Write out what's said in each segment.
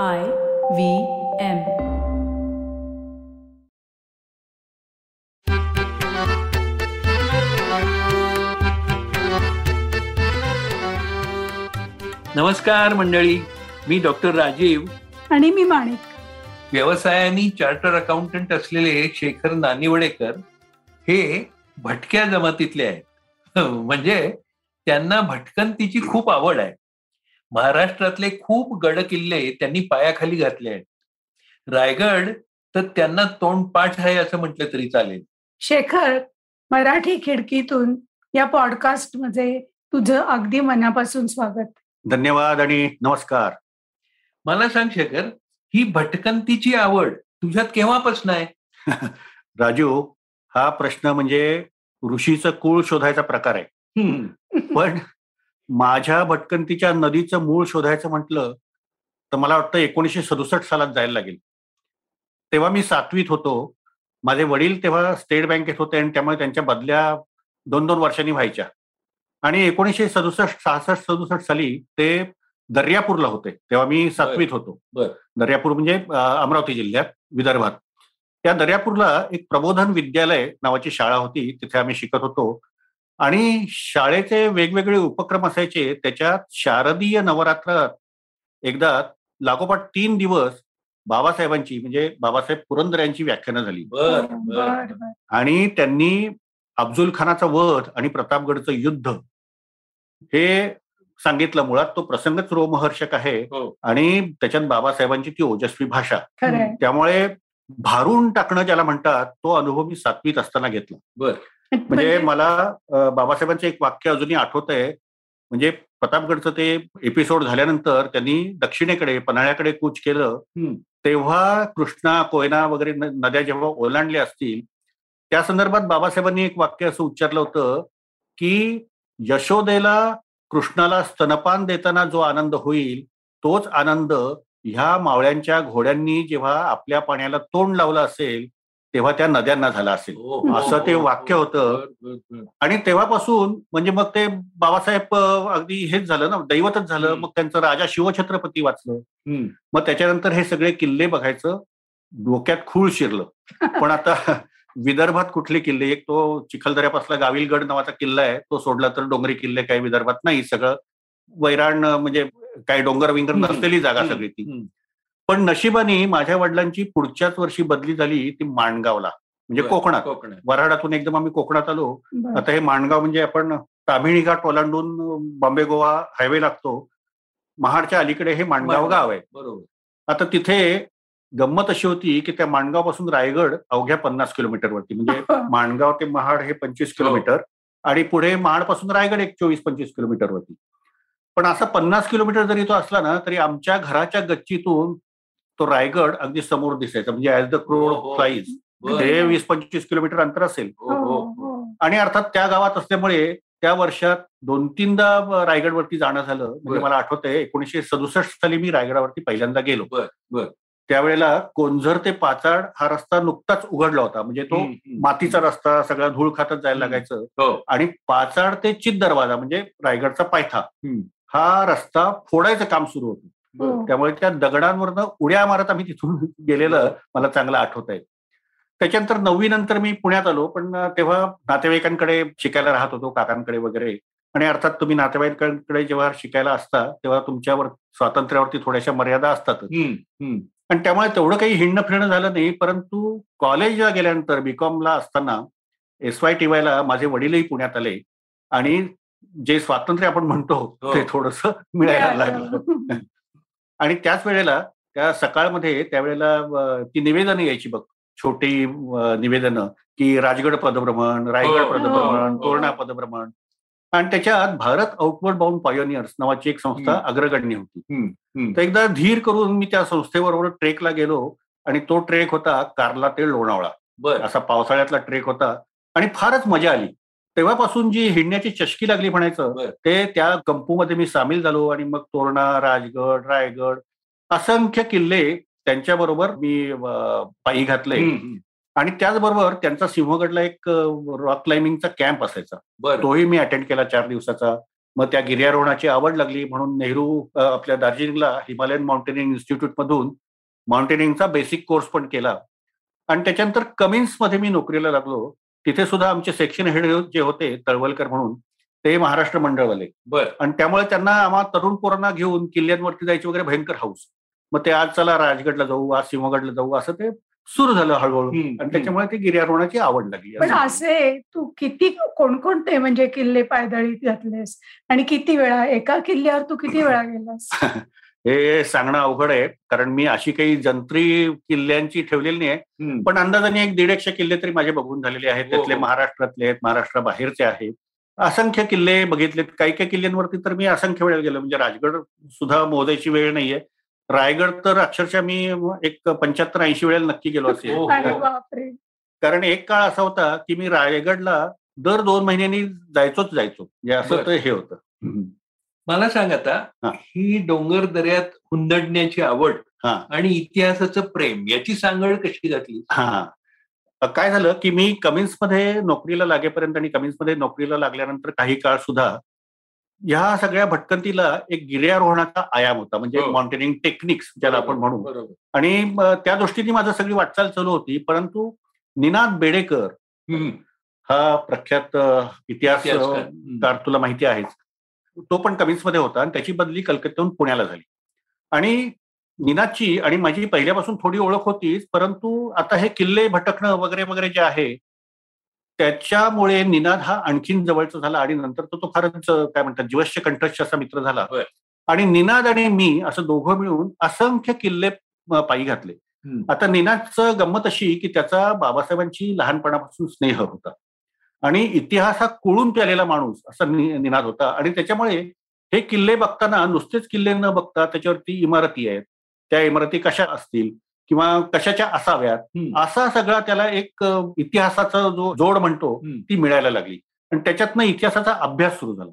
I V M. नमस्कार मंडळी मी doctor Rajiv. आणि मी माणिक. व्यवसायाने चार्टर अकाउंटंट असलेले शेखर नानिवडेकर हे भटक्या जमातीतले आहेत. म्हणजे त्यांना भटकंतीची खूप आवड आहे. महाराष्ट्रातले खूप गड किल्ले त्यांनी पायाखाली घातले आहेत. रायगड तर त्यांना तोंडपाठ आहे असं म्हटलं तरी चालेल. शेखर मराठी खिडकीतून या पॉडकास्टमध्ये तुझं अगदी मनापासून स्वागत. धन्यवाद आणि नमस्कार. मला सांग शेखर ही भटकंतीची आवड तुझ्यात केव्हापासून आहे? राजू हा प्रश्न म्हणजे ऋषीचं कुळ शोधायचा प्रकार आहे. पण माझ्या भटकंतीच्या नदीचं मूळ शोधायचं म्हटलं तर मला वाटतं एकोणीसशे सदुसष्ट सालात जायला लागेल. तेव्हा मी सातवीत होतो. माझे वडील तेव्हा स्टेट बँकेत होते आणि त्यामुळे त्यांच्या बदल्या दोन दोन वर्षांनी व्हायच्या. आणि एकोणीसशे सदुसष्ट सहासष्ट सदुसष्ट साली ते दर्यापूरला होते. तेव्हा मी सातवीत होतो. दर्यापूर म्हणजे अमरावती जिल्ह्यात विदर्भात. त्या दर्यापूरला एक प्रबोधन विद्यालय नावाची शाळा होती. तिथे आम्ही शिकत होतो. आणि शाळेचे वेगवेगळे उपक्रम असायचे त्याच्यात शारदीय नवरात्रात एकदा लागोपाठ तीन दिवस बाबासाहेबांची म्हणजे बाबासाहेब पुरंदर यांची व्याख्यानं झाली. आणि त्यांनी अफजुल खानाचा वध आणि प्रतापगडचं युद्ध हे सांगितलं. मुळात तो प्रसंगच रोमहर्षक आहे हो. आणि त्याच्यात बाबासाहेबांची ती ओजस्वी भाषा. त्यामुळे भारून टाकणं ज्याला म्हणतात तो अनुभव मी सातवीत असताना घेतला. म्हणजे मला अं, बाबासाहेबांचं एक वाक्य अजूनही आठवत आहे म्हणजे प्रतापगडचं ते एपिसोड झाल्यानंतर त्यांनी दक्षिणेकडे पन्हाळ्याकडे कूच केलं. तेव्हा कृष्णा कोयना वगैरे नद्या जेव्हा ओलांडल्या असतील त्या संदर्भात बाबासाहेबांनी एक वाक्य असं उच्चारलं होतं की यशोदेला कृष्णाला स्तनपान देताना जो आनंद होईल तोच आनंद ह्या मावळ्यांच्या घोड्यांनी जेव्हा आपल्या पाण्याला तोंड लावलं असेल तेव्हा त्या नद्यांना झाला असेल हो, हो, असं ते हो, वाक्य हो. होतं. आणि तेव्हापासून म्हणजे मग ते बाबासाहेब अगदी हेच झालं ना दैवतच झालं. मग त्यांचं राजा शिवछत्रपती वाचलं. मग त्याच्यानंतर हे सगळे किल्ले बघायचं डोक्यात खूळ शिरलं पण आता विदर्भात कुठले किल्ले एक तो चिखलदऱ्यापासला गाविलगड नावाचा किल्ला आहे तो सोडला तर डोंगरी किल्ले काही विदर्भात नाही सगळं वैराण म्हणजे काही डोंगर विंगर. नसलेली जागा. सगळी ती. पण नशिबाने माझ्या वडिलांची पुढच्याच वर्षी बदली झाली ती माणगावला म्हणजे. कोकणात. वराडातून एकदम आम्ही कोकणात आलो. आता हे माणगाव म्हणजे आपण तामिळी घाट ओलांडून बॉम्बे गोवा हायवे लागतो. महाडच्या अलीकडे हे माणगाव गाव आहे. बरोबर. आता तिथे गंमत अशी होती की त्या माणगावपासून रायगड अवघ्या पन्नास किलोमीटरवरती म्हणजे माणगाव ते महाड हे पंचवीस किलोमीटर आणि पुढे महाडपासून रायगड एक चोवीस पंचवीस किलोमीटरवरती. पण असा पन्नास किलोमीटर जरी तो असला ना तरी आमच्या घराच्या गच्चीतून तो रायगड अगदी समोर दिसायचा म्हणजे ऍज द हो, क्रोड हो. फ्लाईज बर. ते वीस पंचवीस किलोमीटर अंतर असेल हो, हो, हो, हो. आणि अर्थात त्या गावात असल्यामुळे त्या वर्षात दोन तीनदा रायगडवरती जाणं झालं म्हणजे. मला आठवतंय एकोणीशे सदुसष्ट साली मी रायगडावरती पहिल्यांदा गेलो. त्यावेळेला कोंझर ते पाचाड हा रस्ता नुकताच उघडला होता म्हणजे तो. मातीचा रस्ता सगळा धूळ खातच जायला. लागायचं हो आणि पाचाड ते चित दरवाजा म्हणजे रायगडचा पायथा. हा रस्ता फोडायचं काम सुरू होतं हो. त्यामुळे त्या दगडांवरनं उड्या मारत आम्ही तिथून गेलेलं मला चांगलं आठवत आहे. त्याच्यानंतर नववी नंतर मी पुण्यात आलो पण तेव्हा नातेवाईकांकडे शिकायला राहत होतो काकांकडे वगैरे. आणि अर्थात तुम्ही नातेवाईकांकडे जेव्हा शिकायला असता तेव्हा तुमच्यावर स्वातंत्र्यावरती थोड्याशा मर्यादा हम्म. आणि त्यामुळे तेवढं काही हिंडणं फिरणं झालं नाही परंतु कॉलेजला गेल्यानंतर बीकॉमला असताना एस वाय टी वायला माझे वडीलही पुण्यात आले. आणि जे स्वातंत्र्य आपण म्हणतो हो. ते थोडस मिळायला लागलं. आणि त्याच वेळेला त्या सकाळमध्ये त्यावेळेला ती निवेदनं यायची बघ. छोटी निवेदनं की राजगड पदभ्रमण रायगड हो, पदभ्रमण हो. तोरणा पदभ्रमण. आणि त्याच्यात भारत आउटवर्ड बाउंड पायोनियर्स नावाची एक संस्था. अग्रगण्य होती. तर एकदा धीर करून मी त्या संस्थेबरोबर ट्रेकला गेलो आणि तो ट्रेक होता कारला ते लोणावळा. बर. असा पावसाळ्यातला ट्रेक होता आणि फारच मजा आली. तेव्हापासून जी हिंडण्याची चषकी लागली म्हणायचं. ते त्या कंपूमध्ये मी सामील झालो आणि मग तोरणा राजगड रायगड असंख्य किल्ले त्यांच्याबरोबर मी पायी घातले. आणि त्याचबरोबर त्यांचा सिंहगडला एक रॉक क्लाइम्बिंगचा कॅम्प असायचा. तोही मी अटेंड केला चार दिवसाचा. मग त्या गिर्यारोहणाची आवड लागली म्हणून नेहरू आपल्या दार्जिलिंगला हिमालयन माउंटेनिंग इन्स्टिट्यूट मधून माउंटेनिंगचा बेसिक कोर्स पण केला. आणि त्याच्यानंतर कमिन्समध्ये मी नोकरीला लागलो. तिथे सुद्धा आमचे सेक्शन हेड जे होते तळवलकर म्हणून ते महाराष्ट्र मंडळवाले. बर. आणि त्यामुळे त्यांना आम्हा तरुण पोरांना घेऊन किल्ल्यांवरती जायची वगैरे भयंकर हाऊस. मग ते आज चला राजगडला जाऊ आज सिंहगडला जाऊ असं ते सुरू झालं हळूहळू. आणि त्याच्यामुळे ती गिर्यारोहणाची आवड लागली. पण असे. तू किती कोणकोणते म्हणजे किल्ले पायदळीत घातलेस? आणि किती वेळा एका किल्ल्यावर तू किती वेळा गेलास? हे सांगणं अवघड आहे कारण मी अशी काही जंत्री किल्ल्यांची ठेवलेली नाही आहे. पण अंदाजाने एक दीड एकशे किल्ले तरी माझे बघून झालेले आहेत. हो, त्यातले हो. महाराष्ट्रातले आहेत महाराष्ट्राबाहेरचे आहेत. असंख्य किल्ले बघितलेत. काही काही किल्ल्यांवरती तर मी असंख्य वेळेला गेलो. म्हणजे राजगड सुद्धा मोजायची वेळ नाहीये रायगड तर अक्षरशः मी एक पंच्याहत्तर ऐंशी वेळेला नक्की गेलो असेल. हो, कारण एक काळ असा होता की मी रायगडला दर दोन महिन्यांनी जायचोच जायचो. म्हणजे असं. तर हे होतं. मला सांग आता हा. ही डोंगर दऱ्यात हुंदडण्याची आवड हा. आणि इतिहासाचं प्रेम याची सांगड कशी घातली हा काय झालं की मी कमिन्समध्ये नोकरीला लागेपर्यंत आणि कमिन्समध्ये नोकरीला लागल्यानंतर काही काळ सुद्धा ह्या सगळ्या भटकंतीला एक गिर्यारोहणाचा आयाम होता म्हणजे हो. माउंटेनिंग टेक्निक्स ज्याला आपण म्हणू आणि त्या दृष्टीने माझं सगळी वाटचाल चालू होती परंतु निनाद बेडेकर. हा प्रख्यात इतिहासकार. तुला माहिती आहेच तो पण कमिन्समध्ये होता आणि त्याची बदली कलकत्त्याहून पुण्याला झाली आणि निनादची आणि माझी पहिल्यापासून थोडी ओळख होतीच परंतु आता हे किल्ले भटकणं वगैरे वगैरे जे आहे त्याच्यामुळे निनाद हा आणखीन जवळचा झाला आणि नंतर तो तो फारच काय म्हणतात जीवश्य कंठस्थ असा मित्र झाला. आणि निनाद आणि मी असं दोघं मिळून असंख्य किल्ले पायी घातले. आता निनादचं गंमत अशी की त्याचा बाबासाहेबांची लहानपणापासून स्नेह होता आणि इतिहास हा कुळून प्यालेला माणूस असा निनाद होता आणि त्याच्यामुळे हे किल्ले बघताना नुसतेच किल्ले न बघता त्याच्यावरती इमारती आहेत त्या इमारती कशा असतील किंवा कशाच्या असाव्यात. असा सगळा त्याला एक इतिहासाचा जो जोड म्हणतो. ती मिळायला लागली आणि त्याच्यातनं इतिहासाचा अभ्यास सुरू झाला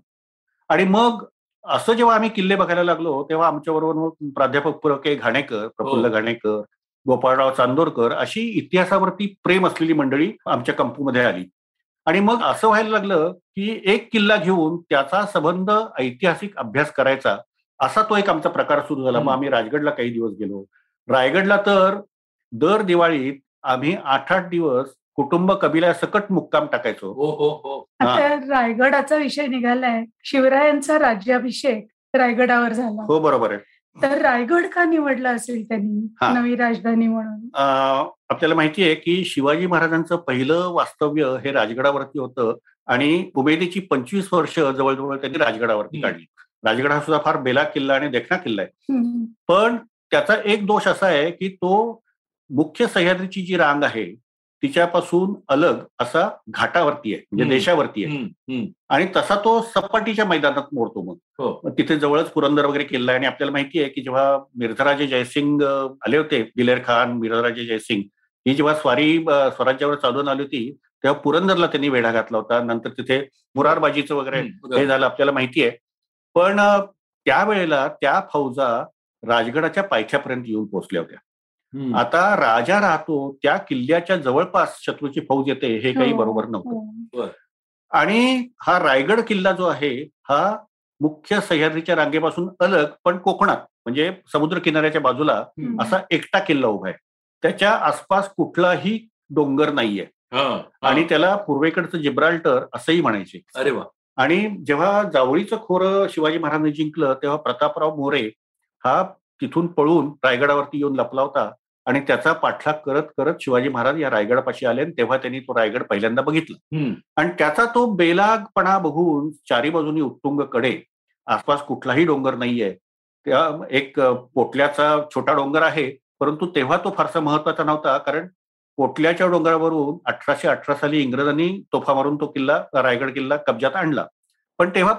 आणि मग असं जेव्हा आम्ही किल्ले बघायला लागलो तेव्हा आमच्याबरोबर प्राध्यापक पुर के घाणेकर प्रफुल्ल हो. घाणेकर गोपाळराव चांदोरकर अशी इतिहासावरती प्रेम असलेली मंडळी आमच्या कंपूमध्ये आली आणि मग असं व्हायला लागलं की एक किल्ला घेऊन त्याचा संबंध ऐतिहासिक अभ्यास करायचा असा तो एक आमचा प्रकार सुरू झाला. मग. आम्ही राजगडला काही दिवस गेलो. रायगडला तर दर दिवाळीत आम्ही आठ आठ दिवस कुटुंब कबिला सकट मुक्काम टाकायचो. हो हो. हो. आता रायगडाचा विषय निघालाय. शिवरायांचा राज्याभिषेक रायगडावर झाला. हो बरोबर आहे. तर रायगड का निवडला असेल त्यांनी. नवी राजधानी म्हणून आपल्याला माहिती आहे की शिवाजी महाराजांचं पहिलं वास्तव्य हे राजगडावरती होतं आणि उमेदीची पंचवीस वर्ष जवळजवळ त्यांनी राजगडावरती. काढली राजगड हा सुद्धा फार बेला किल्ला आणि देखणा किल्ला आहे. पण त्याचा एक दोष असा आहे की तो मुख्य सह्याद्रीची जी रांग आहे तिच्यापासून अलग असा घाटावरती आहे म्हणजे. देशावरती आहे. आणि तसा तो सपाटीच्या मैदानात मोडतो मग हो तिथे जवळच पुरंदर वगैरे किल्ला आहे आणि आपल्याला माहिती आहे की जेव्हा मिर्झराजे जयसिंग आले होते दिलेर खान मिर्झराजे जयसिंग ही जेव्हा स्वारी स्वराज्यावर चालून आली होती तेव्हा पुरंदरला त्यांनी वेढा घातला होता नंतर तिथे मुरारबाजीचं वगैरे. हे झालं आपल्याला माहिती आहे पण त्यावेळेला त्या फौजा राजगडाच्या पायथ्यापर्यंत येऊन पोहोचल्या होत्या. आता राजा राहतो त्या किल्ल्याच्या जवळपास शत्रूची फौज येते हे काही हो. बरोबर नव्हतं हो. आणि हा रायगड किल्ला जो आहे हा मुख्य सह्याद्रीच्या रांगेपासून अलग पण कोकणात म्हणजे समुद्र किनाऱ्याच्या बाजूला. असा एकटा किल्ला उभा आहे त्याच्या आसपास कुठलाही डोंगर नाहीये हा, हा. आणि त्याला पूर्वेकडचं जिब्राल्टर असंही म्हणायचे अरे वा आणि जेव्हा जावळीचं खोरं शिवाजी महाराजांनी जिंकलं तेव्हा प्रतापराव मोरे हा तिथून पळून रायगडावरती येऊन लपला होता आणि त्याचा पाठलाग करत करत शिवाजी महाराज या रायगडापाशी आले आणि तेव्हा त्यांनी तो रायगड पहिल्यांदा बघितला. आणि त्याचा तो बेलागपणा बघून चारी बाजूनी उत्तुंगकडे आसपास कुठलाही डोंगर नाहीये. त्या एक पोटल्याचा छोटा डोंगर आहे परंतु तेव्हा तो फारसा महत्त्वाचा नव्हता कारण पोटल्याच्या डोंगरावरून अठराशे अठरा साली इंग्रजांनी तोफा मारून तो किल्ला रायगड किल्ला कब्जात आणला. पण तेव्हा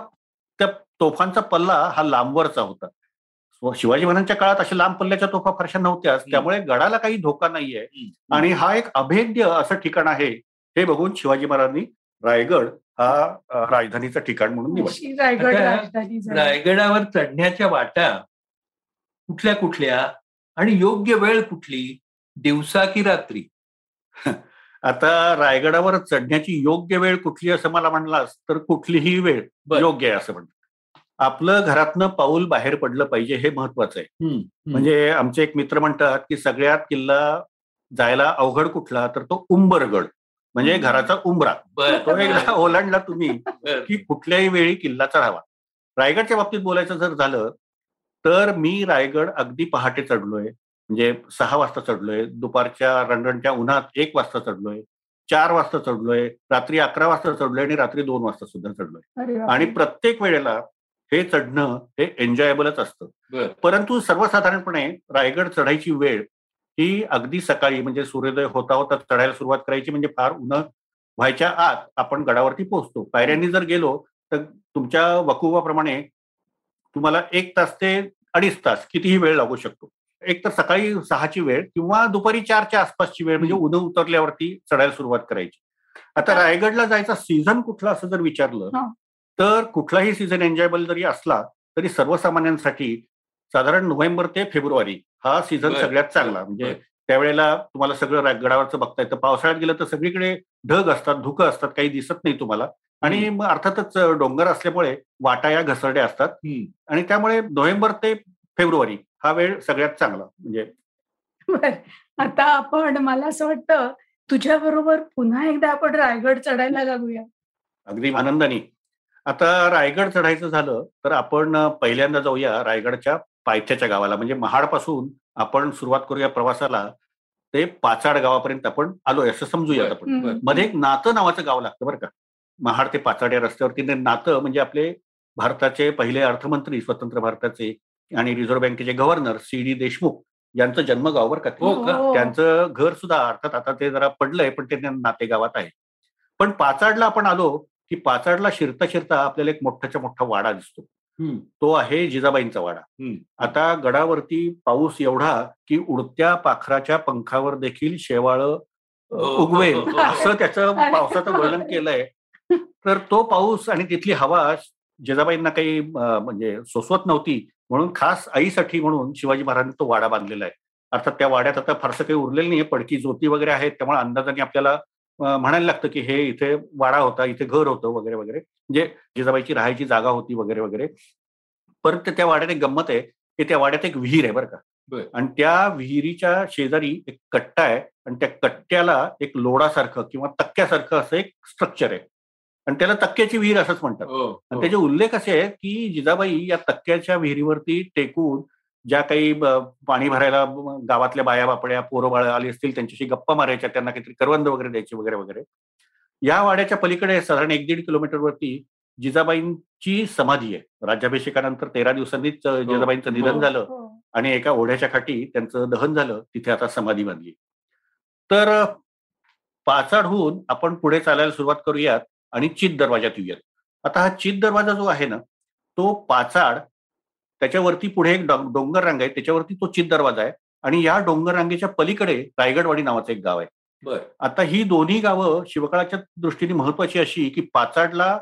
त्या तोफांचा पल्ला हा लांबवरचा होता. शिवाजी महाराजांच्या काळात अशा लांब पल्ल्याच्या तोफा फारशा नव्हत्याच. त्यामुळे गडाला काही धोका नाहीये. आणि हा एक अभेद्य असं ठिकाण आहे हे बघून शिवाजी महाराजांनी रायगड हा राजधानीचं ठिकाण म्हणून निवडलं रायगड. रायगडावर चढण्याच्या वाटा कुठल्या कुठल्या आणि योग्य वेळ कुठली दिवसा की रात्री आता रायगडावर चढण्याची योग्य वेळ कुठली असं मला म्हणलास तर कुठलीही वेळ. योग्य आहे असं म्हणतात आपलं घरातनं पाऊल बाहेर पडलं पाहिजे हे महत्वाचं आहे. म्हणजे आमचे एक मित्र म्हणतात की सगळ्यात किल्ला जायला अवघड कुठला तर तो उंबरगड म्हणजे. घराचा उंबरा बर, तो एकदा ओलांडला तुम्ही. की कुठल्याही वेळी किल्ला चढावा रायगडच्या बाबतीत बोलायचं जर झालं तर मी रायगड अगदी पहाटे चढलोय म्हणजे सहा वाजता चढलोय दुपारच्या रणरणच्या उन्हात एक वाजता चढलोय चार वाजता चढलोय रात्री अकरा वाजता चढलोय आणि रात्री दोन वाजता सुद्धा चढलोय. आणि प्रत्येक वेळेला हे चढणं हे एन्जॉयबलच असतं. परंतु सर्वसाधारणपणे रायगड चढायची वेळ ही अगदी सकाळी म्हणजे सूर्योदय होता होता चढायला सुरुवात करायची म्हणजे फार उन्ह व्हायच्या आत आपण गडावरती पोहोचतो. पायऱ्यांनी जर गेलो तर तुमच्या वकुवाप्रमाणे तुम्हाला एक तास ते अडीच तास कितीही वेळ लागू शकतो. एक तर सकाळी सहाची वेळ किंवा दुपारी चारच्या आसपासची वेळ म्हणजे उन्ह उतरल्यावरती चढायला सुरुवात करायची. आता रायगडला जायचा सीझन कुठला असं जर विचारलं. तर कुठलाही सीझन एन्जॉयबल जरी असला तरी सर्वसामान्यांसाठी साधारण नोव्हेंबर ते फेब्रुवारी हा सीझन. सगळ्यात चांगला. म्हणजे. त्यावेळेला तुम्हाला सगळं गडावरचं बघता येतं. पावसाळ्यात गेलं तर सगळीकडे ढग असतात धुकं असतात काही दिसत नाही तुम्हाला. आणि अर्थातच डोंगर असल्यामुळे वाटा या घसरड्या असतात. आणि त्यामुळे नोव्हेंबर ते फेब्रुवारी हा वेळ सगळ्यात चांगला. म्हणजे आता आपण मला असं वाटतं तुझ्या बरोबर पुन्हा एकदा आपण रायगड चढायला लागूया अगदी आनंदाने. आता रायगड चढायचं झालं तर आपण पहिल्यांदा जाऊया रायगडच्या पायथ्याच्या गावाला म्हणजे महाडपासून आपण सुरुवात करूया प्रवासाला ते पाचाड गावापर्यंत आपण आलोय असं समजूयात. आपण. मध्ये एक नातं नावाचं गाव लागतं बरं का महाड ते पाचाड या रस्त्यावरती नातं म्हणजे आपले भारताचे पहिले अर्थमंत्री स्वतंत्र भारताचे आणि रिझर्व्ह बँकेचे गव्हर्नर सी डी देशमुख यांचं जन्मगाव बरं का. हो का? त्यांचं घर सुद्धा अर्थात आता ते जरा पडलंय पण ते नाते गावात आहे पण पाचाडला आपण आलो की पाचाडला शिरता शिरता आपल्याला एक मोठाच्या मोठा वाडा दिसतो. तो आहे जिजाबाईंचा वाडा. आता गडावरती पाऊस एवढा की उडत्या पाखराच्या पंखावर देखील शेवाळ उगवेल हो, हो, हो. असं त्याचं पावसाचं वर्णन केलंय. तर तो पाऊस आणि तिथली हवा जिजाबाईंना काही म्हणजे सोसवत नव्हती. म्हणून खास आईसाठी म्हणून शिवाजी महाराजांनी तो वाडा बांधलेला आहे. अर्थात त्या वाड्यात आता फारसं काही उरलेलं नाहीये. पडकी जोती वगैरे आहेत. त्यामुळे अंदाजाने आपल्याला म्हणायला लागतं की हे इथे वाडा होता इथे घर होतं वगैरे वगैरे. म्हणजे जिजाबाईची राहायची जागा होती वगैरे वगैरे. परत त्या वाड्यात एक गंमत आहे की त्या वाड्यात एक विहीर आहे बरं का. आणि त्या विहिरीच्या शेजारी एक कट्टा आहे आणि त्या कट्ट्याला एक लोडासारखं किंवा तक्क्यासारखं असं एक स्ट्रक्चर आहे. आणि त्याला तक्क्याची विहीर असंच म्हणतात. हो, आणि हो. त्याचे उल्लेख असे आहेत की जिजाबाई या तक्क्याच्या विहिरीवरती टेकून ज्या काही पाणी भरायला गावातल्या बाया बापड्या पोरं बाळ आली असतील त्यांच्याशी गप्पा मारायच्या त्यांना काहीतरी करवंद वगैरे द्यायची वगैरे वगैरे या वाड्याच्या पलीकडे साधारण एक दीड किलोमीटरवरती जिजाबाईंची समाधी आहे राज्याभिषेकानंतर तेरा दिवसांनीच अ, जिजाबाईंचं निधन हो. झालं हो. आणि एका ओढ्याच्या खाटी त्यांचं दहन झालं तिथे आता समाधी बांधली तर पाचाडहून आपण पुढे चालायला सुरुवात करूयात आणि चित दरवाजात येऊयात आता हा चित दरवाजा जो आहे ना तो पाचाड त्याच्यावरती पुढे एक डोंगर रांग आहे त्याच्यावरती तो चित दरवाजा आहे. आणि या डोंगर रांगेच्या पलीकडे रायगडवाडी नावाचं एक गाव आहे. बर. आता ही दोन्ही गावं शिवकाळाच्या दृष्टीने महत्वाची अशी की पाचाडला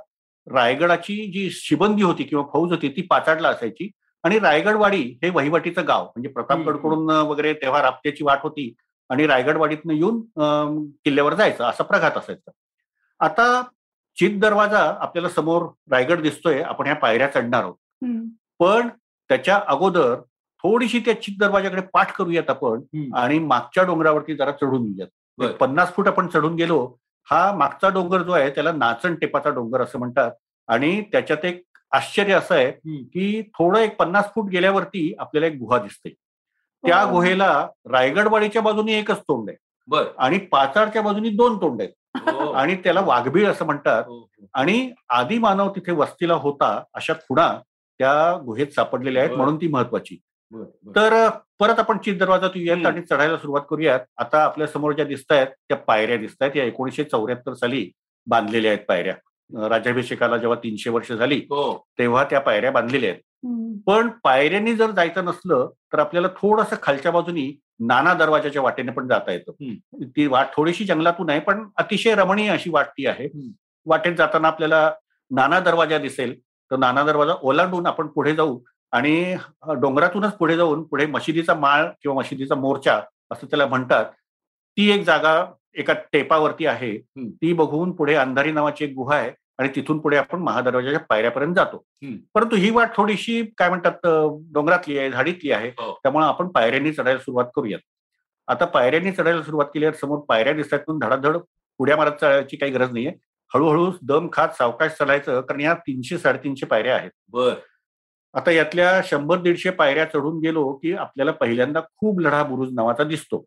रायगडाची जी शिबंदी होती किंवा फौज होती ती पाचाडला असायची. आणि रायगडवाडी हे वहिवाटीचं गाव. म्हणजे प्रतापगडकडून वगैरे तेव्हा राप्त्याची वाट होती. आणि रायगडवाडीतनं येऊन किल्ल्यावर जायचं. असा प्रघात असायचा. आता चित दरवाजा आपल्याला समोर रायगड दिसतोय. आपण ह्या पायऱ्या चढणार आहोत. पण त्याच्या अगोदर थोडीशी त्या चित दरवाजाकडे पाठ करूयात आपण. आणि मागच्या डोंगरावरती जरा चढून येऊयात पन्नास फूट आपण चढून गेलो हा मागचा डोंगर जो आहे त्याला नाचण टेपाचा डोंगर असं म्हणतात आणि त्याच्यात एक आश्चर्य असं आहे. की थोडं एक पन्नास फूट गेल्यावरती आपल्याला एक गुहा दिसते त्या हो. गुहेला रायगडवाडीच्या बाजूने एकच तोंड आहे बर आणि पाचाडच्या बाजूनी दोन तोंड आहेत हो. आणि त्याला वाघबीळ असं म्हणतात हो. आणि आदी मानव तिथे वस्तीला होता अशा खुणा त्या गुहेत सापडलेल्या आहेत. म्हणून ती महत्वाची. तर परत आपण चित दरवाजात येऊयात. आणि चढायला सुरुवात करूयात आता आपल्यासमोर ज्या दिसत आहेत त्या पायऱ्या दिसत आहेत या एकोणीसशे चौऱ्याहत्तर साली बांधलेल्या आहेत पायऱ्या राज्याभिषेकाला जेव्हा तीनशे वर्ष झाली हो तेव्हा त्या पायऱ्या बांधलेल्या आहेत. पण पायऱ्यांनी जर जायचं नसलं तर आपल्याला थोडंसं खालच्या बाजूनी नाना दरवाजाच्या वाटेने पण जाता येतं ती वाट थोडीशी जंगलातून आहे पण अतिशय रमणीय अशी वाट ती आहे. वाटेत जाताना आपल्याला नाना दरवाजा दिसेल तर नाना दरवाजा ओलांडून आपण पुढे जाऊ आणि डोंगरातूनच पुढे जाऊन पुढे मशिदीचा माळ किंवा मशिदीचा मोर्चा असं त्याला म्हणतात ती एक जागा एका टेपावरती आहे. ती बघून पुढे अंधारी नावाची एक गुहा आहे आणि तिथून पुढे आपण महादरवाजाच्या पायऱ्यापर्यंत जातो. परंतु ही वाट थोडीशी काय म्हणतात डोंगरातली आहे झाडीतली आहे हो. त्यामुळे आपण पायऱ्यांनी चढायला सुरुवात करूयात आता पायऱ्यांनी चढायला सुरुवात केल्यावर समोर पायऱ्या दिसतात म्हणून धडाधड उड्या मारत चढायची काही गरज नाहीये हळूहळू दम खात सावकाश चढायचं कारण या तीनशे साडेतीनशे पायऱ्या आहेत. बर. आता यातल्या शंभर दीडशे पायऱ्या चढून गेलो की आपल्याला पहिल्यांदा खूप लढा बुरुज नावाचा दिसतो.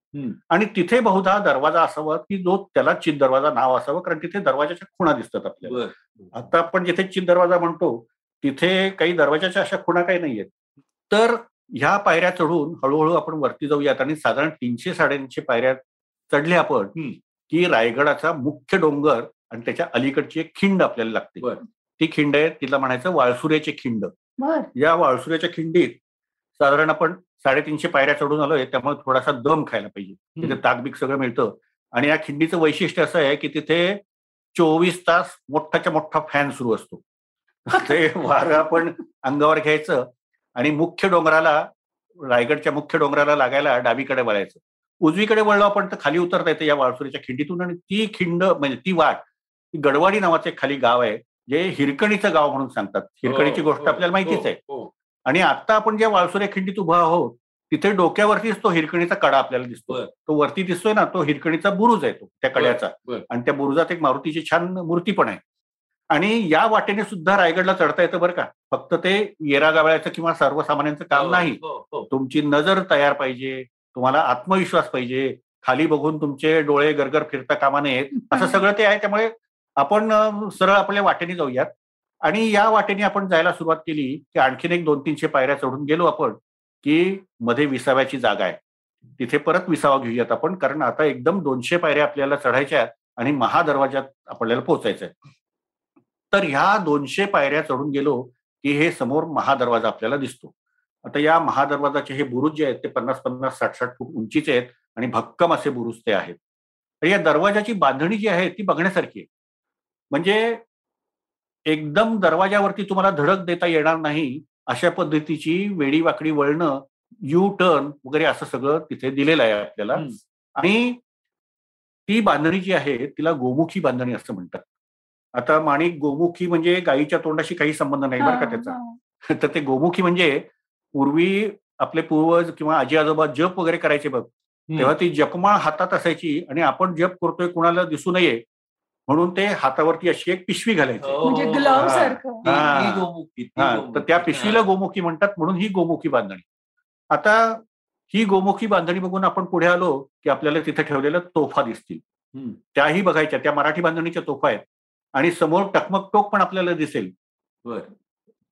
आणि तिथे बहुधा दरवाजा असावा की जो त्याला चित दरवाजा नाव असावं कारण तिथे दरवाजाच्या खुणा दिसतात आपल्याला. आता आपण जिथे चित दरवाजा म्हणतो तिथे काही दरवाजाच्या अशा खुणा काही नाहीयेत. तर ह्या पायऱ्या चढून हळूहळू आपण वरती जाऊयात आणि साधारण तीनशे साडेतीनशे पायऱ्या चढले आपण. की रायगडाचा मुख्य डोंगर आणि त्याच्या अलीकडची एक खिंड आपल्याला लागते. ती खिंड आहे तिला म्हणायचं वाळसुऱ्याची खिंड. या वाळसुऱ्याच्या खिंडीत साधारण आपण साडेतीनशे पायऱ्या चढून आलोय त्यामुळे थोडासा दम खायला पाहिजे. तिथे ताकबीक सगळं मिळतं. आणि या खिंडीचं वैशिष्ट्य असं आहे की तिथे चोवीस तास मोठाच्या मोठा फॅन सुरू असतो. ते वारं आपण अंगावर घ्यायचं आणि मुख्य डोंगराला रायगडच्या मुख्य डोंगराला लागायला डावीकडे वळायचं. उजवीकडे वळलो आपण तर खाली उतरता येतं या वाळसुरीच्या खिंडीतून आणि ती खिंड म्हणजे ती वाट गडवाडी नावाचं एक खाली गाव आहे जे हिरकणीचं गाव म्हणून सांगतात. हिरकणीची गोष्ट आपल्याला माहितीच आहे. हो, आणि आता आपण ज्या वाळसुऱ्या खिंडीत उभा आहोत तिथे डोक्यावरतीच तो हिरकणीचा कडा आपल्याला दिसतो. तो वरती दिसतोय ना तो हिरकणीचा बुरुज आहे तो त्या कड्याचा. आणि त्या बुरुजात एक मारुतीची छान मूर्ती पण आहे. आणि या वाटेने सुद्धा रायगडला चढता येतं बरं का. फक्त ते येरा गावळ्याचं किंवा सर्वसामान्यांचं काम हो, नाही. हो, हो. तुमची नजर तयार पाहिजे तुम्हाला आत्मविश्वास पाहिजे. खाली बघून तुमचे डोळे गरगर फिरता कामा नयेत. असं सगळं ते आहे त्यामुळे आपण सरळ आपल्या वाटेने जाऊयात. आणि या वाटेने आपण जायला सुरुवात केली की आणखीन एक दोन तीनशे पायऱ्या चढून गेलो आपण की मध्ये विसाव्याची जागा आहे. तिथे परत विसावा घेऊयात आपण कारण आता एकदम दोनशे पायऱ्या आपल्याला चढायच्या आणि महादरवाजात आपल्याला पोहोचायचं आहे. तर ह्या दोनशे पायऱ्या चढून गेलो की हे समोर महादरवाजा आपल्याला दिसतो. आता या महादरवाजाचे हे बुरुज जे आहेत ते पन्नास पन्नास साठ साठ फूट उंचीचे आहेत आणि भक्कम असे बुरुज ते आहेत. तर या दरवाजाची बांधणी जी आहे ती बघण्यासारखी आहे. म्हणजे एकदम दरवाजावरती तुम्हाला धडक देता येणार नाही अशा पद्धतीची वेडी वाकडी वळणं यू टर्न वगैरे असं सगळं तिथे दिलेलं आहे आपल्याला. आणि ती बांधणी जी आहे तिला गोमुखी बांधणी असं म्हणतात. आता माणिक गोमुखी म्हणजे गायीच्या तोंडाशी काही संबंध नाही बरं का त्याचा. तर ते गोमुखी म्हणजे पूर्वी आपले पूर्वज किंवा आजी आजोबा जप वगैरे करायचे बघ. तेव्हा ती जपमाळ हातात असायची आणि आपण जप करतोय कुणाला दिसू नये म्हणून ते हातावरती अशी एक पिशवी घालायची. हो, म्हणजे. तर त्या पिशवीला हा. गोमुखी म्हणतात म्हणून ही गोमुखी बांधणी. आता ही गोमुखी बांधणी बघून आपण पुढे आलो की आपल्याला तिथे ठेवलेल्या तोफा दिसतील. त्याही बघायच्या त्या मराठी बांधणीच्या तोफा आहेत. आणि समोर टकमक टोक पण आपल्याला दिसेल. बर.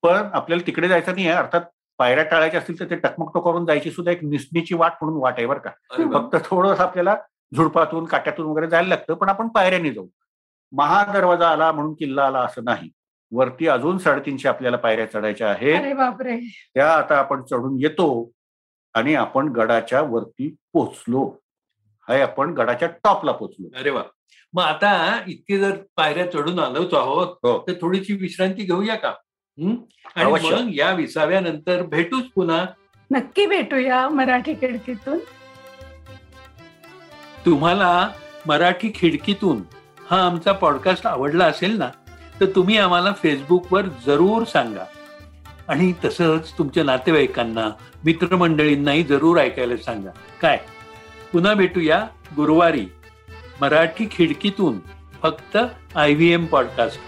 पण आपल्याला तिकडे जायचं नाही आहे अर्थात पायऱ्या टाळायच्या असतील तर ते टकमक टोकावरून जायची सुद्धा एक निसणीची वाट म्हणून वाट आहे बरं का. फक्त थोडंसं आपल्याला झुडपातून काट्यातून वगैरे जायला लागतं पण आपण पायऱ्याने जाऊ. महादरवाजा आला म्हणून किल्ला आला असं नाही. वरती अजून साडेतीनशे आपल्याला पायऱ्या चढायच्या आहेत. त्या आता आपण चढून येतो आणि आपण गडाच्या वरती पोचलो हाय आपण गडाच्या टॉपला पोचलो अरे वा. मग आता इतके जर पायऱ्या चढून आलोच आहोत हो. तर थोडीशी विश्रांती घेऊया का? हं? आणि अवश्य. मग या विसाव्यानंतर भेटूच पुन्हा. नक्की भेटूया मराठी खिडकीतून. तुम्हाला मराठी खिडकीतून हा आमचा पॉडकास्ट आवडला असेल ना तर तुम्ही आम्हाला फेसबुकवर जरूर सांगा. आणि तसंच तुमच्या नातेवाईकांना मित्रमंडळींनाही जरूर ऐकायला सांगा. काय? पुन्हा भेटूया गुरुवारी मराठी खिडकीतून फक्त आय व्ही एम पॉडकास्ट